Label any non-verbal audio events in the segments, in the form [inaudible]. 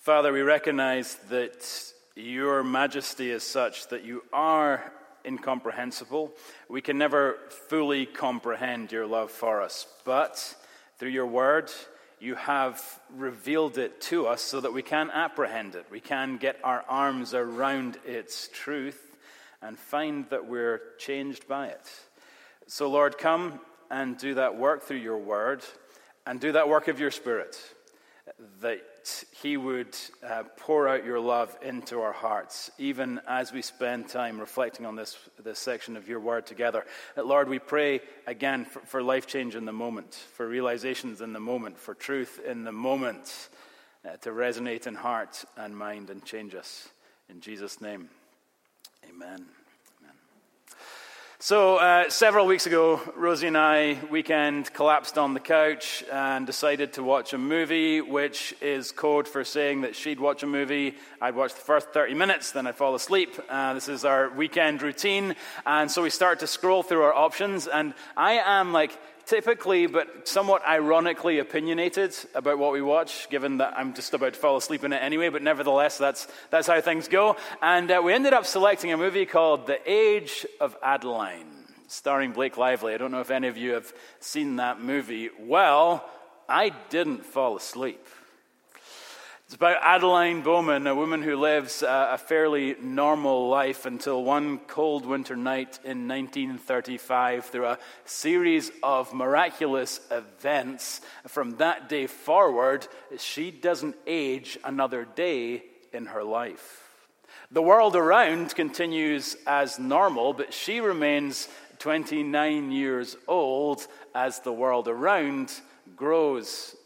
Father, we recognize that your majesty is such that you are incomprehensible. We can never fully comprehend your love for us, but through your word, you have revealed it to us so that we can apprehend it. We can get our arms around its truth and find that we're changed by it. So, Lord, come and do that work through your word and do that work of your spirit that He would uh, pour out your love into our hearts, even as we spend time reflecting on this, this section of your word together. That, Lord, we pray again for, for life change in the moment, for realizations in the moment, for truth in the moment, uh, to resonate in heart and mind and change us. In Jesus' name, amen. So, uh, several weeks ago, Rosie and I, weekend, collapsed on the couch and decided to watch a movie, which is code for saying that she'd watch a movie, I'd watch the first 30 minutes, then I'd fall asleep. Uh, this is our weekend routine. And so we start to scroll through our options, and I am like typically, but somewhat ironically opinionated about what we watch, given that I'm just about to fall asleep in it anyway, but nevertheless, that's, that's how things go. And uh, we ended up selecting a movie called The Age of Adaline, starring Blake Lively. I don't know if any of you have seen that movie. Well, I didn't fall asleep. It's about Adaline Bowman, a woman who lives a fairly normal life until one cold winter night in 1935 through a series of miraculous events. From that day forward, she doesn't age another day in her life. The world around continues as normal, but she remains 29 years old as the world around grows.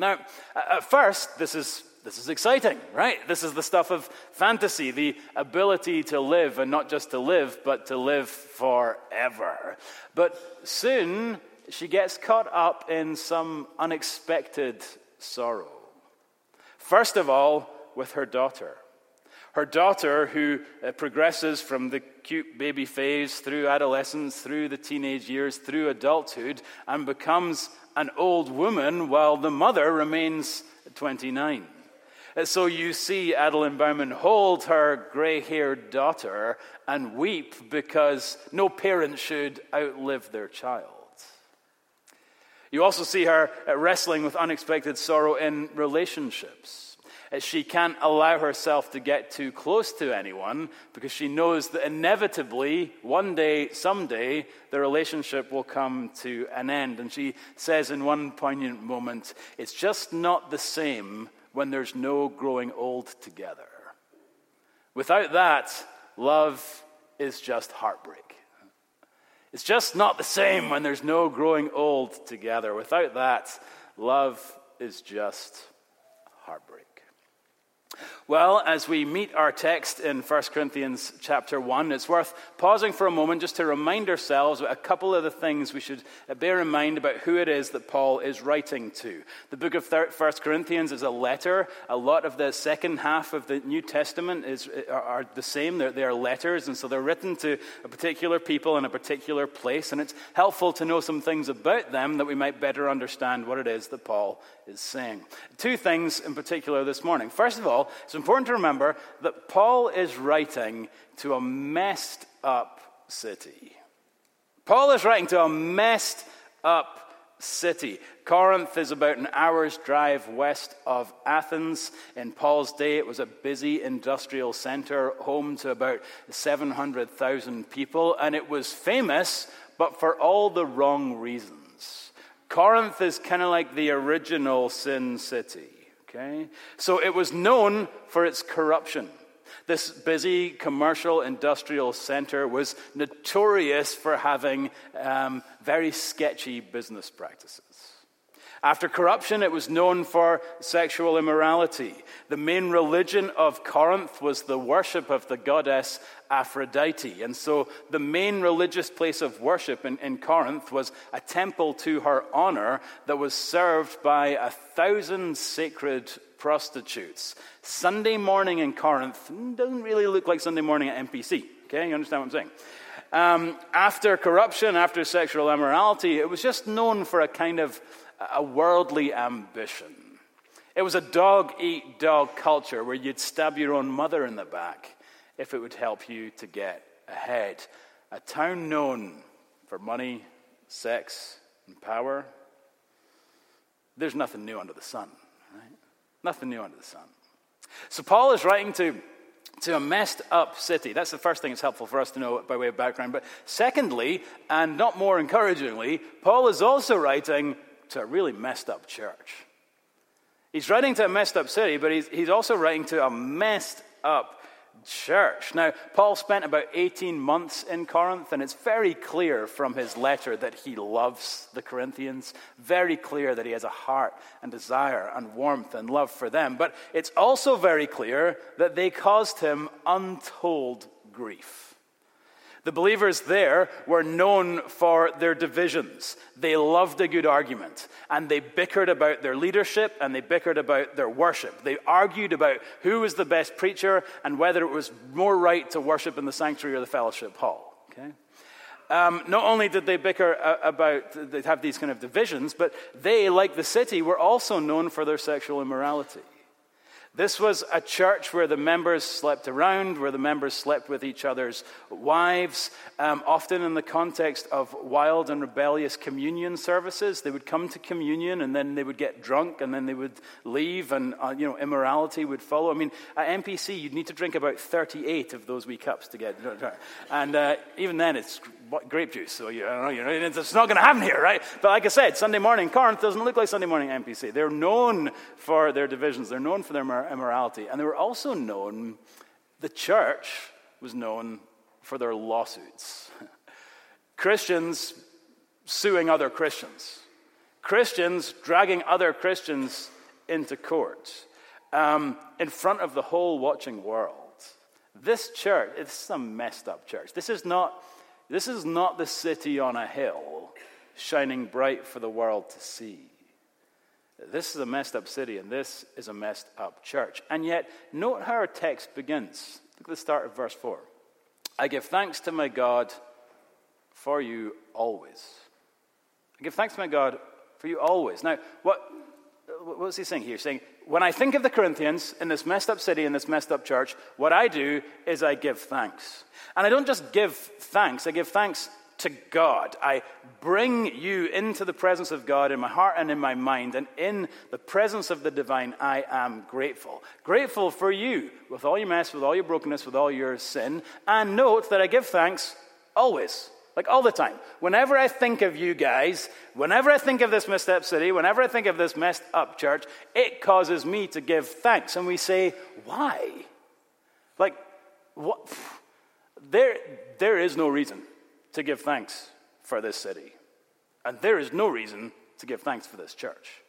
Now, at first, this is, this is exciting, right? This is the stuff of fantasy, the ability to live, and not just to live, but to live forever. But soon, she gets caught up in some unexpected sorrow. First of all, with her daughter. Her daughter, who uh, progresses from the cute baby phase through adolescence, through the teenage years, through adulthood, and becomes an old woman while the mother remains 29. Uh, so you see Adaline Bowman hold her gray haired daughter and weep because no parent should outlive their child. You also see her uh, wrestling with unexpected sorrow in relationships. She can't allow herself to get too close to anyone because she knows that inevitably, one day, someday, the relationship will come to an end. And she says in one poignant moment, it's just not the same when there's no growing old together. Without that, love is just heartbreak. It's just not the same when there's no growing old together. Without that, love is just heartbreak. Well, as we meet our text in 1 Corinthians chapter 1, it's worth pausing for a moment just to remind ourselves a couple of the things we should bear in mind about who it is that Paul is writing to. The book of 1 Corinthians is a letter. A lot of the second half of the New Testament is, are, are the same. They're, they're letters, and so they're written to a particular people in a particular place, and it's helpful to know some things about them that we might better understand what it is that Paul is saying. Two things in particular this morning. First of all, it's important to remember that Paul is writing to a messed up city. Paul is writing to a messed up city. Corinth is about an hour's drive west of Athens. In Paul's day, it was a busy industrial center, home to about 700,000 people, and it was famous, but for all the wrong reasons. Corinth is kind of like the original sin city. Okay? So it was known for its corruption. This busy commercial industrial center was notorious for having um, very sketchy business practices. After corruption, it was known for sexual immorality. The main religion of Corinth was the worship of the goddess Aphrodite. And so the main religious place of worship in, in Corinth was a temple to her honor that was served by a thousand sacred prostitutes. Sunday morning in Corinth doesn't really look like Sunday morning at MPC. Okay, you understand what I'm saying? Um, after corruption, after sexual immorality, it was just known for a kind of a worldly ambition. It was a dog eat dog culture where you'd stab your own mother in the back if it would help you to get ahead. A town known for money, sex, and power. There's nothing new under the sun, right? Nothing new under the sun. So Paul is writing to, to a messed up city. That's the first thing that's helpful for us to know by way of background. But secondly, and not more encouragingly, Paul is also writing to a really messed up church. He's writing to a messed up city, but he's, he's also writing to a messed up church. Now, Paul spent about 18 months in Corinth, and it's very clear from his letter that he loves the Corinthians. Very clear that he has a heart and desire and warmth and love for them. But it's also very clear that they caused him untold grief. The believers there were known for their divisions. They loved a good argument, and they bickered about their leadership and they bickered about their worship. They argued about who was the best preacher and whether it was more right to worship in the sanctuary or the fellowship hall. Okay? Um, not only did they bicker about, they have these kind of divisions, but they, like the city, were also known for their sexual immorality. This was a church where the members slept around, where the members slept with each other's wives, um, often in the context of wild and rebellious communion services. They would come to communion and then they would get drunk and then they would leave and uh, you know immorality would follow. I mean, at MPC you'd need to drink about 38 of those wee cups to get, [laughs] and uh, even then it's grape juice, so you know, you know it's not going to happen here, right? But like I said, Sunday morning Corinth doesn't look like Sunday morning MPC. They're known for their divisions. They're known for their immorality. And they were also known, the church was known for their lawsuits. [laughs] Christians suing other Christians, Christians dragging other Christians into court um, in front of the whole watching world. This church, it's a messed up church. This is not, this is not the city on a hill shining bright for the world to see. This is a messed up city, and this is a messed up church. And yet, note how our text begins. Look at the start of verse 4. I give thanks to my God for you always. I give thanks to my God for you always. Now, what, what's he saying here? He's saying, when I think of the Corinthians in this messed up city, in this messed up church, what I do is I give thanks. And I don't just give thanks, I give thanks to God. I bring you into the presence of God in my heart and in my mind, and in the presence of the divine, I am grateful. Grateful for you with all your mess, with all your brokenness, with all your sin. And note that I give thanks always. Like all the time. Whenever I think of you guys, whenever I think of this messed up city, whenever I think of this messed up church, it causes me to give thanks. And we say, why? Like, what? There, there is no reason to give thanks for this city. And there is no reason to give thanks for this church.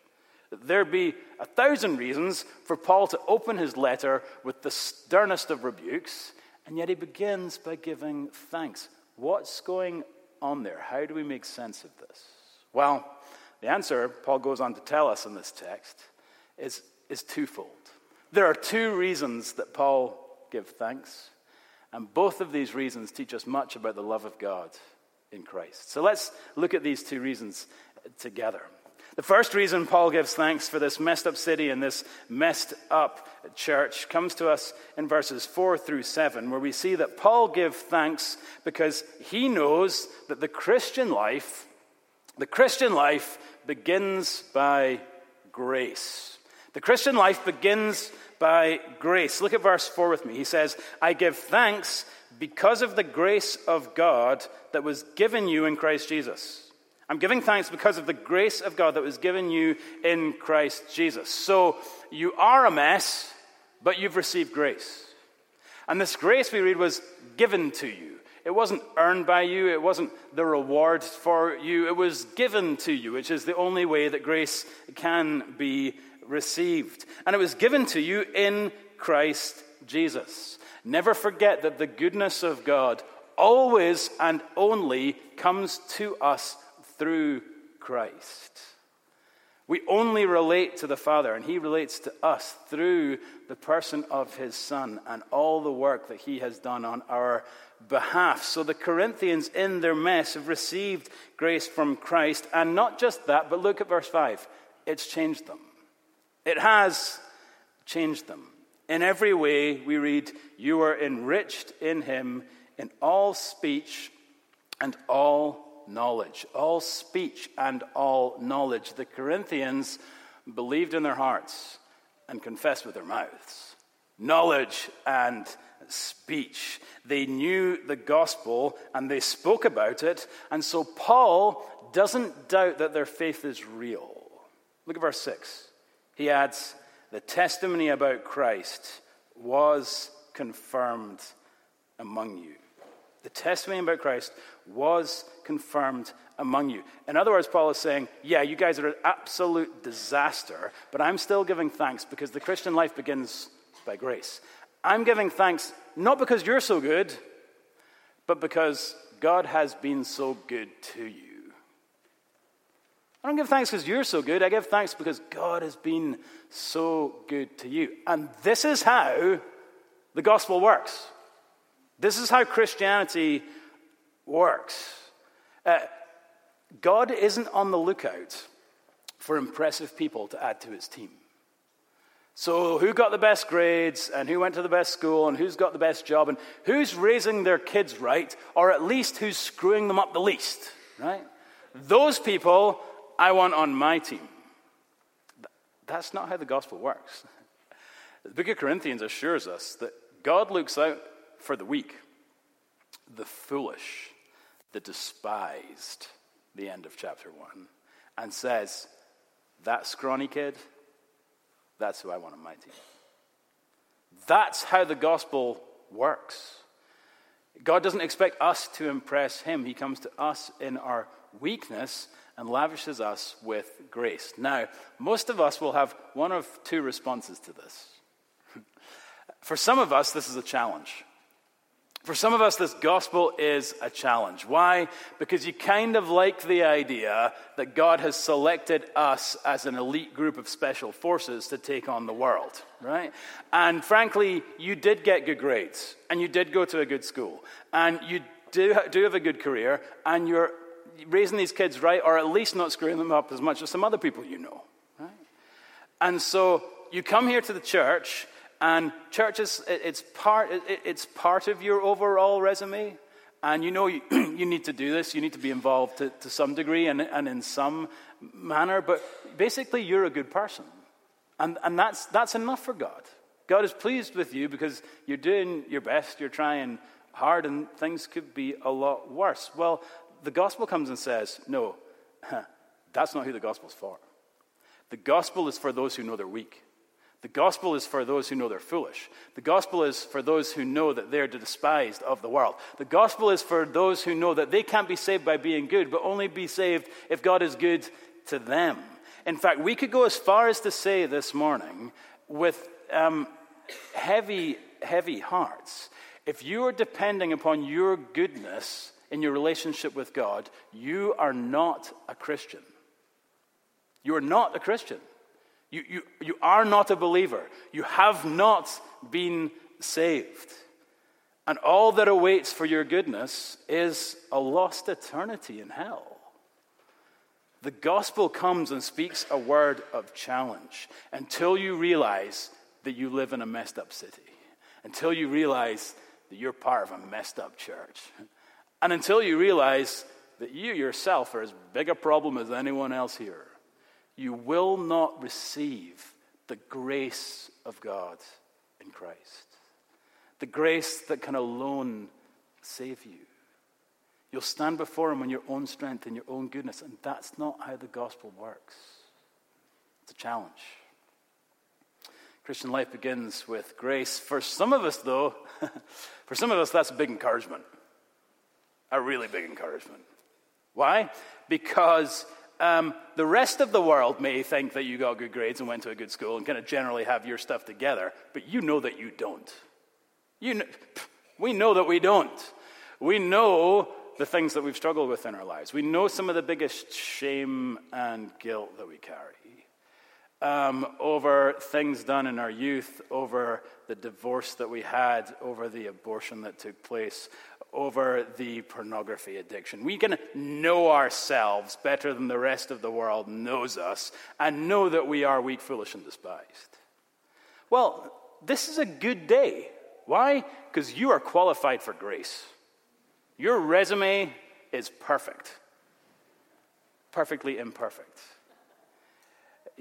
There be a thousand reasons for Paul to open his letter with the sternest of rebukes, and yet he begins by giving thanks. What's going on there? How do we make sense of this? Well, the answer, Paul goes on to tell us in this text, is, is twofold. There are two reasons that Paul gives thanks. And both of these reasons teach us much about the love of God in Christ. So let's look at these two reasons together. The first reason Paul gives thanks for this messed up city and this messed up church comes to us in verses 4 through 7, where we see that Paul gives thanks because he knows that the Christian life, the Christian life begins by grace. The Christian life begins by grace. Look at verse 4 with me. He says, I give thanks because of the grace of God that was given you in Christ Jesus. I'm giving thanks because of the grace of God that was given you in Christ Jesus. So you are a mess, but you've received grace. And this grace we read was given to you. It wasn't earned by you, it wasn't the reward for you, it was given to you, which is the only way that grace can be received. And it was given to you in Christ Jesus. Never forget that the goodness of God always and only comes to us through Christ. We only relate to the Father, and He relates to us through the person of His Son and all the work that He has done on our behalf. So the Corinthians, in their mess, have received grace from Christ. And not just that, but look at verse 5. It's changed them. It has changed them. In every way, we read, You are enriched in him in all speech and all knowledge. All speech and all knowledge. The Corinthians believed in their hearts and confessed with their mouths. Knowledge and speech. They knew the gospel and they spoke about it. And so Paul doesn't doubt that their faith is real. Look at verse 6. He adds, The testimony about Christ was confirmed among you. The testimony about Christ was confirmed among you. In other words, Paul is saying, Yeah, you guys are an absolute disaster, but I'm still giving thanks because the Christian life begins by grace. I'm giving thanks not because you're so good, but because God has been so good to you. I don't give thanks because you're so good. I give thanks because God has been so good to you. And this is how the gospel works. This is how Christianity works. Uh, God isn't on the lookout for impressive people to add to his team. So, who got the best grades, and who went to the best school, and who's got the best job, and who's raising their kids right, or at least who's screwing them up the least, right? Those people I want on my team. That's not how the gospel works. The book of Corinthians assures us that God looks out for the weak, the foolish, the despised, the end of chapter 1, and says, That scrawny kid, that's who I want on my team. That's how the gospel works. God doesn't expect us to impress him. He comes to us in our weakness and lavishes us with grace. Now, most of us will have one of two responses to this. [laughs] For some of us, this is a challenge. For some of us, this gospel is a challenge. Why? Because you kind of like the idea that God has selected us as an elite group of special forces to take on the world, right? And frankly, you did get good grades, and you did go to a good school, and you do, do have a good career, and you're raising these kids right, or at least not screwing them up as much as some other people you know, right? And so you come here to the church, and church is it's part, it's part of your overall resume. And you know you, [clears throat] you need to do this, you need to be involved to, to some degree and, and in some manner, but basically you're a good person. And, and that's, that's enough for God. God is pleased with you because you're doing your best, you're trying hard, and things could be a lot worse. Well, the gospel comes and says, no, [laughs] that's not who the gospel's for. The gospel is for those who know they're weak. The gospel is for those who know they're foolish. The gospel is for those who know that they're despised of the world. The gospel is for those who know that they can't be saved by being good, but only be saved if God is good to them. In fact, we could go as far as to say this morning, with um, heavy, heavy hearts, if you are depending upon your goodness in your relationship with God, you are not a Christian. You are not a Christian. You, you, you are not a believer. You have not been saved. And all that awaits for your goodness is a lost eternity in hell. The gospel comes and speaks a word of challenge until you realize that you live in a messed up city, until you realize that you're part of a messed up church, and until you realize that you yourself are as big a problem as anyone else here you will not receive the grace of God in Christ. The grace that can alone save you. You'll stand before Him on your own strength and your own goodness, and that's not how the gospel works. It's a challenge. Christian life begins with grace. For some of us, though, [laughs] for some of us, that's a big encouragement. A really big encouragement. Why? Because um, the rest of the world may think that you got good grades and went to a good school and kind of generally have your stuff together, but you know that you don't. You know, we know that we don't. We know the things that we've struggled with in our lives. We know some of the biggest shame and guilt that we carry. Um, over things done in our youth, over the divorce that we had, over the abortion that took place, over the pornography addiction. We can know ourselves better than the rest of the world knows us and know that we are weak, foolish, and despised. Well, this is a good day. Why? Because you are qualified for grace. Your resume is perfect, perfectly imperfect.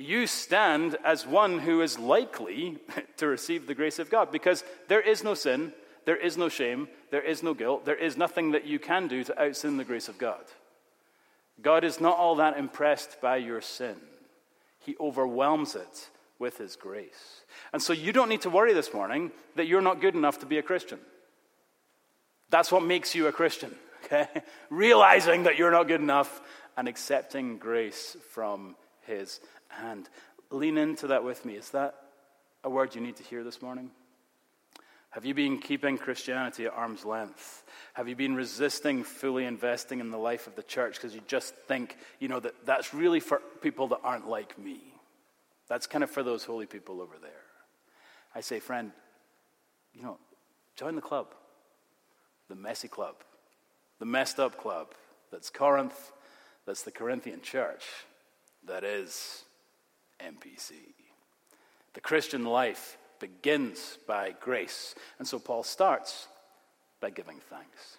You stand as one who is likely [laughs] to receive the grace of God because there is no sin, there is no shame, there is no guilt, there is nothing that you can do to outsin the grace of God. God is not all that impressed by your sin, He overwhelms it with His grace. And so you don't need to worry this morning that you're not good enough to be a Christian. That's what makes you a Christian, [laughs] okay? Realizing that you're not good enough and accepting grace from His hand. Lean into that with me. Is that a word you need to hear this morning? Have you been keeping Christianity at arm's length? Have you been resisting fully investing in the life of the church because you just think, you know, that that's really for people that aren't like me? That's kind of for those holy people over there. I say, friend, you know, join the club, the messy club, the messed up club. That's Corinth, that's the Corinthian church, that is MPC. The Christian life begins by grace. And so Paul starts by giving thanks.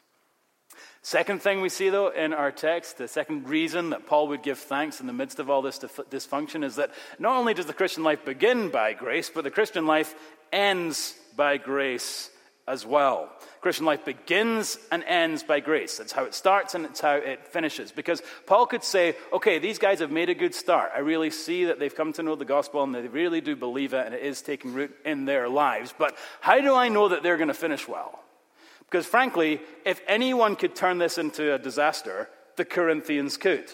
Second thing we see, though, in our text, the second reason that Paul would give thanks in the midst of all this dysfunction is that not only does the Christian life begin by grace, but the Christian life ends by grace as well. Christian life begins and ends by grace. That's how it starts and it's how it finishes. Because Paul could say, okay, these guys have made a good start. I really see that they've come to know the gospel and they really do believe it and it is taking root in their lives. But how do I know that they're going to finish well? Because frankly, if anyone could turn this into a disaster, the Corinthians could.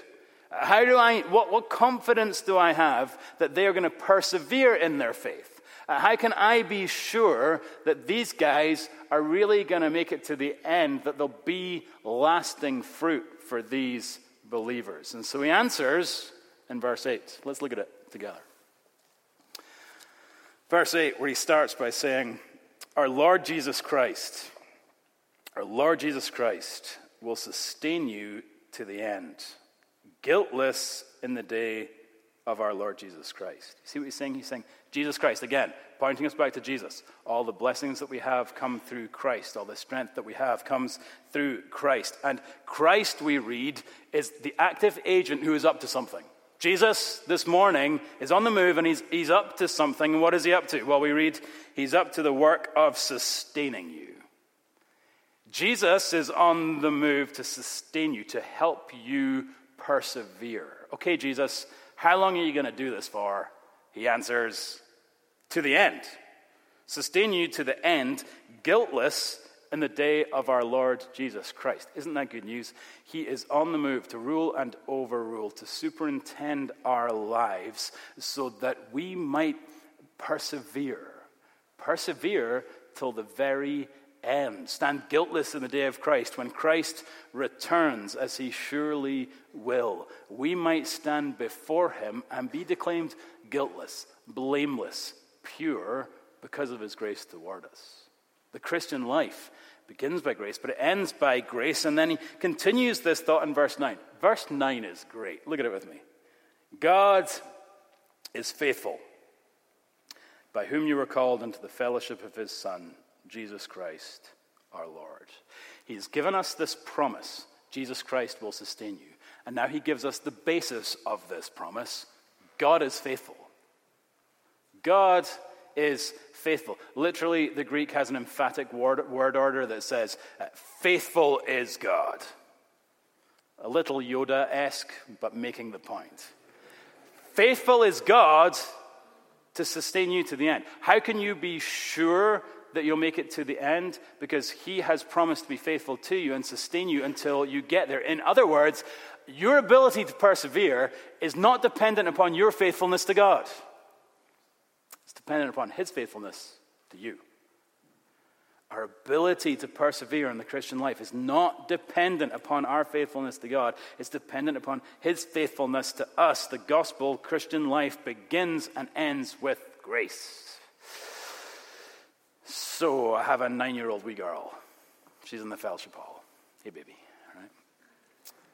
How do I, what, what confidence do I have that they are going to persevere in their faith? Uh, how can I be sure that these guys are really going to make it to the end, that there'll be lasting fruit for these believers? And so he answers in verse 8. Let's look at it together. Verse 8, where he starts by saying, Our Lord Jesus Christ, our Lord Jesus Christ will sustain you to the end, guiltless in the day of our Lord Jesus Christ. See what he's saying? He's saying, Jesus Christ, again, pointing us back to Jesus. All the blessings that we have come through Christ. All the strength that we have comes through Christ. And Christ, we read, is the active agent who is up to something. Jesus, this morning, is on the move and he's, he's up to something. What is he up to? Well, we read, he's up to the work of sustaining you. Jesus is on the move to sustain you, to help you persevere. Okay, Jesus, how long are you going to do this for? He answers, To the end. Sustain you to the end, guiltless in the day of our Lord Jesus Christ. Isn't that good news? He is on the move to rule and overrule, to superintend our lives so that we might persevere. Persevere till the very end. Stand guiltless in the day of Christ when Christ returns, as he surely will. We might stand before him and be declaimed guiltless, blameless, pure because of his grace toward us. The Christian life begins by grace, but it ends by grace. And then he continues this thought in verse 9. Verse 9 is great. Look at it with me. God is faithful, by whom you were called into the fellowship of his Son, Jesus Christ our Lord. He's given us this promise Jesus Christ will sustain you. And now he gives us the basis of this promise God is faithful. God is faithful. Literally, the Greek has an emphatic word, word order that says, uh, faithful is God. A little Yoda esque, but making the point. Faithful is God to sustain you to the end. How can you be sure that you'll make it to the end? Because He has promised to be faithful to you and sustain you until you get there. In other words, your ability to persevere is not dependent upon your faithfulness to God, dependent upon His faithfulness to you. Our ability to persevere in the Christian life is not dependent upon our faithfulness to God, it's dependent upon His faithfulness to us. The gospel Christian life begins and ends with grace. So I have a nine year old wee girl. She's in the fellowship hall. Hey, baby.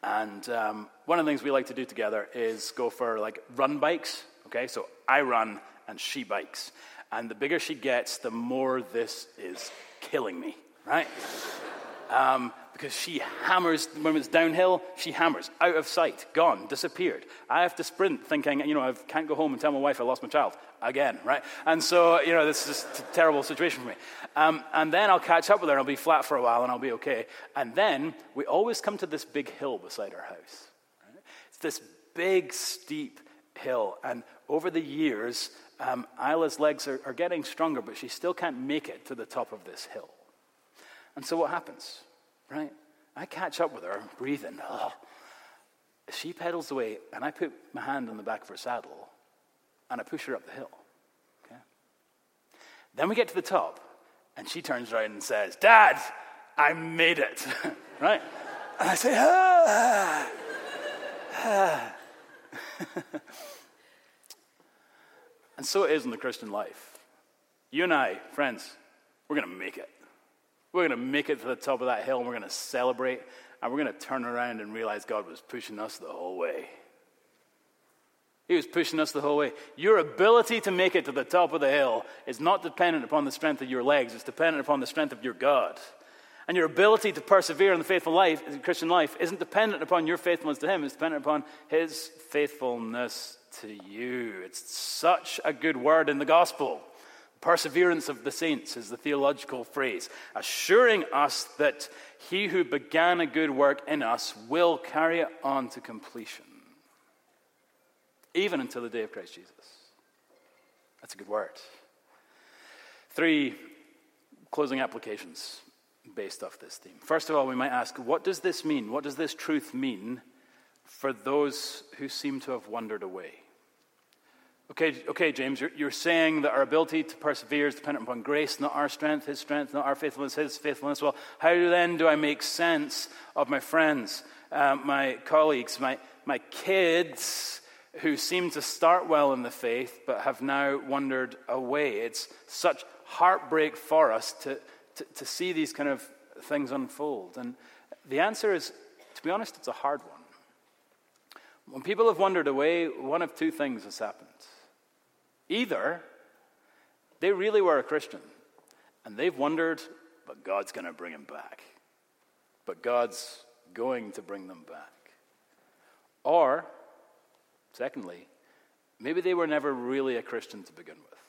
And um, one of the things we like to do together is go for like run bikes. Okay, so I run and she bikes. And the bigger she gets, the more this is killing me, right? Um, because she hammers, when it's downhill, she hammers, out of sight, gone, disappeared. I have to sprint thinking, you know, I can't go home and tell my wife I lost my child again, right? And so, you know, this is a terrible situation for me. Um, and then I'll catch up with her and I'll be flat for a while and I'll be okay. And then we always come to this big hill beside our house. Right? It's this big, steep hill. And over the years, um, Isla's legs are, are getting stronger, but she still can't make it to the top of this hill. And so what happens, right? I catch up with her, breathing. She pedals away, and I put my hand on the back of her saddle, and I push her up the hill. Okay? Then we get to the top, and she turns around and says, Dad, I made it. [laughs] right? And I say, ah. ah. [laughs] And so it is in the Christian life. You and I, friends, we're going to make it. We're going to make it to the top of that hill and we're going to celebrate and we're going to turn around and realize God was pushing us the whole way. He was pushing us the whole way. Your ability to make it to the top of the hill is not dependent upon the strength of your legs, it's dependent upon the strength of your God. And your ability to persevere in the faithful life, in the Christian life, isn't dependent upon your faithfulness to Him, it's dependent upon His faithfulness to you. It's such a good word in the gospel. Perseverance of the saints is the theological phrase, assuring us that he who began a good work in us will carry it on to completion, even until the day of Christ Jesus. That's a good word. Three closing applications based off this theme. First of all, we might ask, what does this mean? What does this truth mean for those who seem to have wandered away? Okay, okay, James, you're, you're saying that our ability to persevere is dependent upon grace, not our strength, his strength, not our faithfulness, his faithfulness. Well, how then do I make sense of my friends, uh, my colleagues, my, my kids who seem to start well in the faith but have now wandered away? It's such heartbreak for us to, to, to see these kind of things unfold. And the answer is, to be honest, it's a hard one. When people have wandered away, one of two things has happened. Either they really were a Christian and they've wondered, but God's going to bring them back. But God's going to bring them back. Or, secondly, maybe they were never really a Christian to begin with.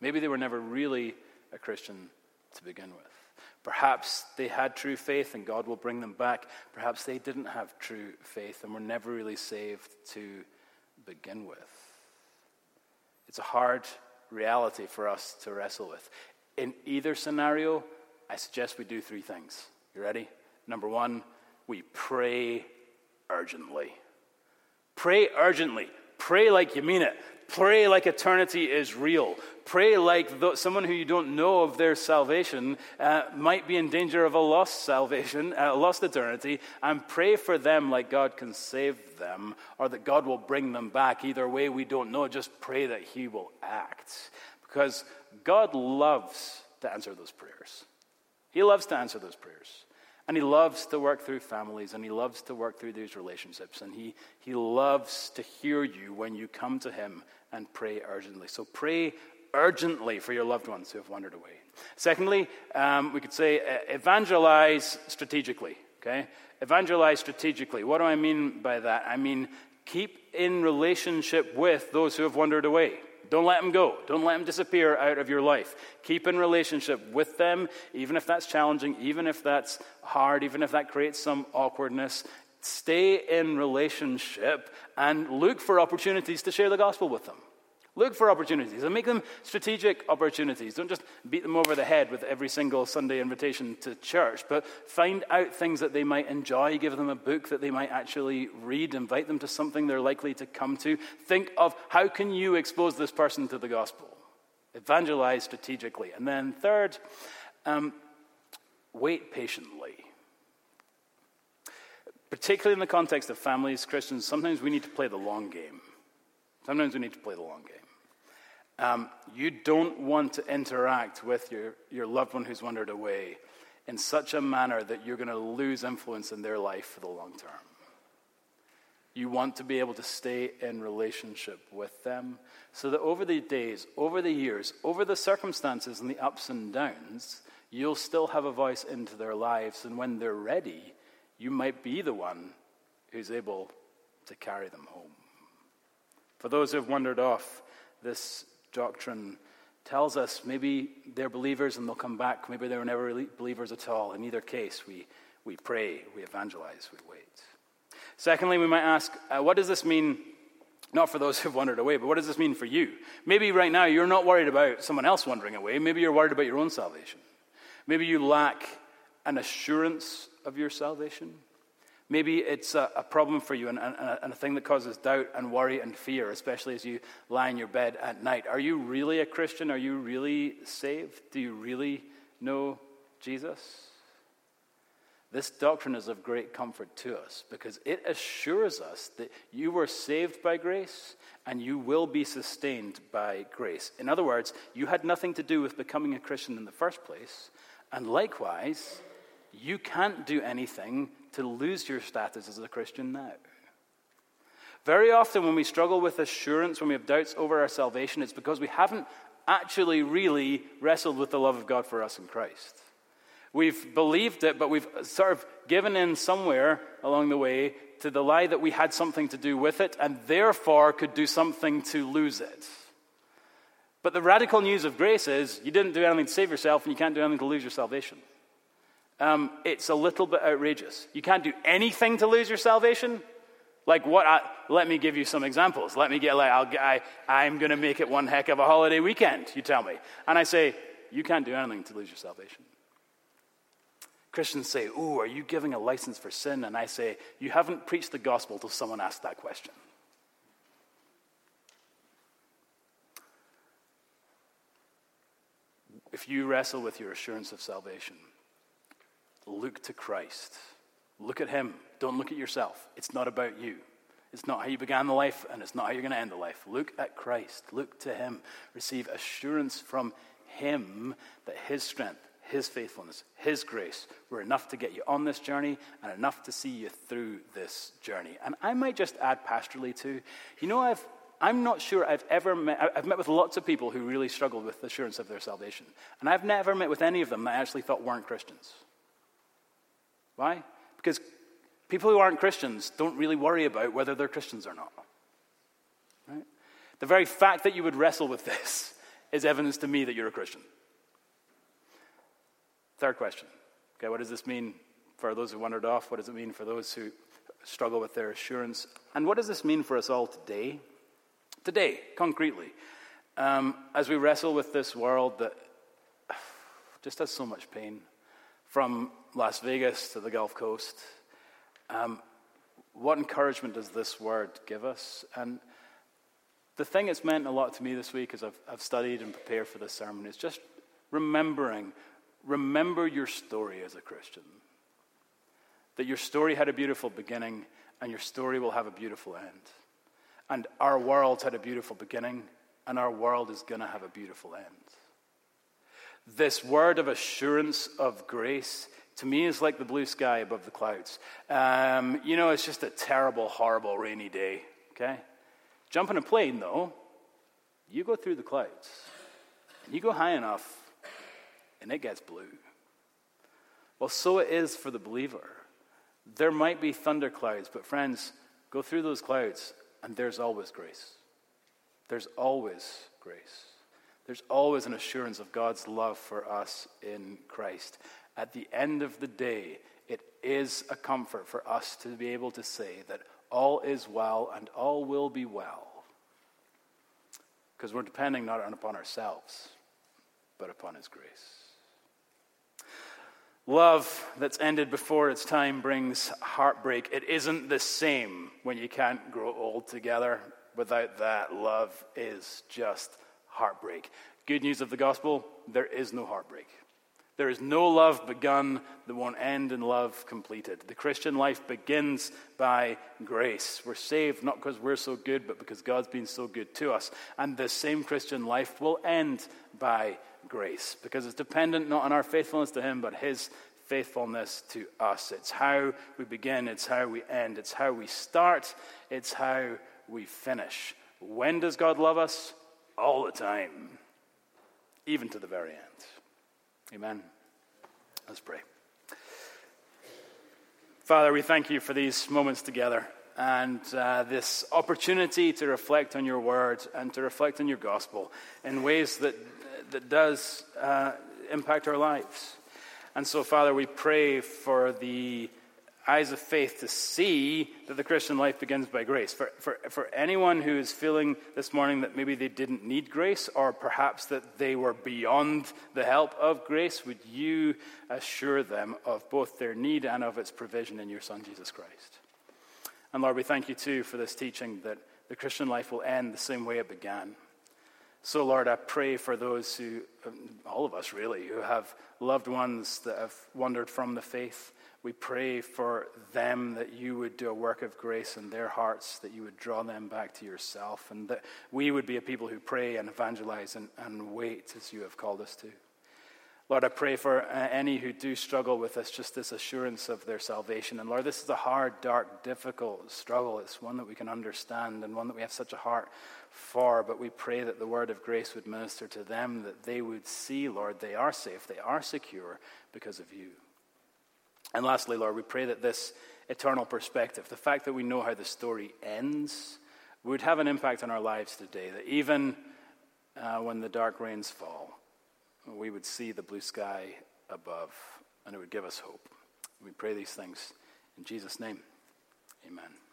Maybe they were never really a Christian to begin with. Perhaps they had true faith and God will bring them back. Perhaps they didn't have true faith and were never really saved to begin with. It's a hard reality for us to wrestle with. In either scenario, I suggest we do three things. You ready? Number one, we pray urgently. Pray urgently. Pray like you mean it. Pray like eternity is real. Pray like someone who you don't know of their salvation uh, might be in danger of a lost salvation, a [laughs] uh, lost eternity, and pray for them like God can save them or that God will bring them back. Either way, we don't know. Just pray that He will act. Because God loves to answer those prayers. He loves to answer those prayers. And he loves to work through families and he loves to work through these relationships. And he, he loves to hear you when you come to him and pray urgently. So pray urgently for your loved ones who have wandered away. Secondly, um, we could say uh, evangelize strategically. Okay? Evangelize strategically. What do I mean by that? I mean keep in relationship with those who have wandered away. Don't let them go. Don't let them disappear out of your life. Keep in relationship with them, even if that's challenging, even if that's hard, even if that creates some awkwardness. Stay in relationship and look for opportunities to share the gospel with them. Look for opportunities and make them strategic opportunities. Don't just beat them over the head with every single Sunday invitation to church, but find out things that they might enjoy. Give them a book that they might actually read. Invite them to something they're likely to come to. Think of how can you expose this person to the gospel? Evangelize strategically. And then, third, um, wait patiently. Particularly in the context of families, Christians, sometimes we need to play the long game. Sometimes we need to play the long game. Um, you don't want to interact with your, your loved one who's wandered away in such a manner that you're going to lose influence in their life for the long term. You want to be able to stay in relationship with them so that over the days, over the years, over the circumstances and the ups and downs, you'll still have a voice into their lives. And when they're ready, you might be the one who's able to carry them home. For those who have wandered off, this doctrine tells us maybe they're believers and they'll come back. Maybe they were never really believers at all. In either case, we, we pray, we evangelize, we wait. Secondly, we might ask, uh, what does this mean? Not for those [laughs] who've wandered away, but what does this mean for you? Maybe right now you're not worried about someone else wandering away. Maybe you're worried about your own salvation. Maybe you lack an assurance of your salvation. Maybe it's a, a problem for you and, and, and, a thing that causes doubt and worry and fear, especially as you lie in your bed at night. Are you really a Christian? Are you really saved? Do you really know Jesus? This doctrine is of great comfort to us because it assures us that you were saved by grace and you will be sustained by grace. In other words, you had nothing to do with becoming a Christian in the first place, and likewise, you can't do anything to lose your status as a Christian now. Very often, when we struggle with assurance, when we have doubts over our salvation, it's because we haven't actually really wrestled with the love of God for us in Christ. We've believed it, but we've sort of given in somewhere along the way to the lie that we had something to do with it and therefore could do something to lose it. But the radical news of grace is you didn't do anything to save yourself and you can't do anything to lose your salvation. Um, it's a little bit outrageous. You can't do anything to lose your salvation. Like what? I, let me give you some examples. Let me get like I'll, I, I'm going to make it one heck of a holiday weekend. You tell me, and I say you can't do anything to lose your salvation. Christians say, Ooh, are you giving a license for sin? And I say, You haven't preached the gospel till someone asked that question. If you wrestle with your assurance of salvation, look to Christ. Look at Him. Don't look at yourself. It's not about you. It's not how you began the life, and it's not how you're going to end the life. Look at Christ. Look to Him. Receive assurance from Him that His strength, his faithfulness, His grace were enough to get you on this journey and enough to see you through this journey. And I might just add pastorally too, you know, I've, I'm not sure I've ever met, I've met with lots of people who really struggled with assurance of their salvation. And I've never met with any of them that I actually thought weren't Christians. Why? Because people who aren't Christians don't really worry about whether they're Christians or not. Right? The very fact that you would wrestle with [laughs] this is evidence to me that you're a Christian. Third question. Okay, what does this mean for those who wandered off? What does it mean for those who struggle with their assurance? And what does this mean for us all today? Today, concretely, um, as we wrestle with this world that [sighs] just has so much pain, from Las Vegas to the Gulf Coast, um, what encouragement does this word give us? And the thing that's meant a lot to me this week as I've, I've studied and prepared for this sermon is just remembering remember your story as a Christian. That your story had a beautiful beginning and your story will have a beautiful end. And our world's had a beautiful beginning and our world is going to have a beautiful end. This word of assurance of grace to me is like the blue sky above the clouds. Um, you know, it's just a terrible, horrible rainy day, okay? Jump in a plane, though, you go through the clouds. And you go high enough, and it gets blue. Well, so it is for the believer. There might be thunderclouds, but friends, go through those clouds, and there's always grace. There's always grace. There's always an assurance of God's love for us in Christ. At the end of the day, it is a comfort for us to be able to say that all is well and all will be well. Because we're depending not upon ourselves, but upon His grace. Love that's ended before its time brings heartbreak. It isn't the same when you can't grow old together. Without that, love is just heartbreak. Good news of the gospel there is no heartbreak. There is no love begun that won't end in love completed. The Christian life begins by grace. We're saved not because we're so good, but because God's been so good to us. And the same Christian life will end by grace because it's dependent not on our faithfulness to Him, but His faithfulness to us. It's how we begin, it's how we end, it's how we start, it's how we finish. When does God love us? All the time, even to the very end. Amen. Let's pray. Father, we thank you for these moments together and uh, this opportunity to reflect on your word and to reflect on your gospel in ways that, that does uh, impact our lives. And so, Father, we pray for the eyes of faith to see that the Christian life begins by grace. For, for, for anyone who is feeling this morning that maybe they didn't need grace, or perhaps that they were beyond the help of grace, would you assure them of both their need and of its provision in your Son, Jesus Christ? And Lord, we thank you too for this teaching that the Christian life will end the same way it began. So, Lord, I pray for those who, um, all of us really, who have loved ones that have wandered from the faith we pray for them that you would do a work of grace in their hearts, that you would draw them back to yourself, and that we would be a people who pray and evangelize and, and wait as you have called us to. Lord, I pray for uh, any who do struggle with this, just this assurance of their salvation. And Lord, this is a hard, dark, difficult struggle. It's one that we can understand and one that we have such a heart for. But we pray that the word of grace would minister to them, that they would see, Lord, they are safe, they are secure because of you. And lastly, Lord, we pray that this eternal perspective, the fact that we know how the story ends, would have an impact on our lives today. That even uh, when the dark rains fall, we would see the blue sky above, and it would give us hope. We pray these things in Jesus' name. Amen.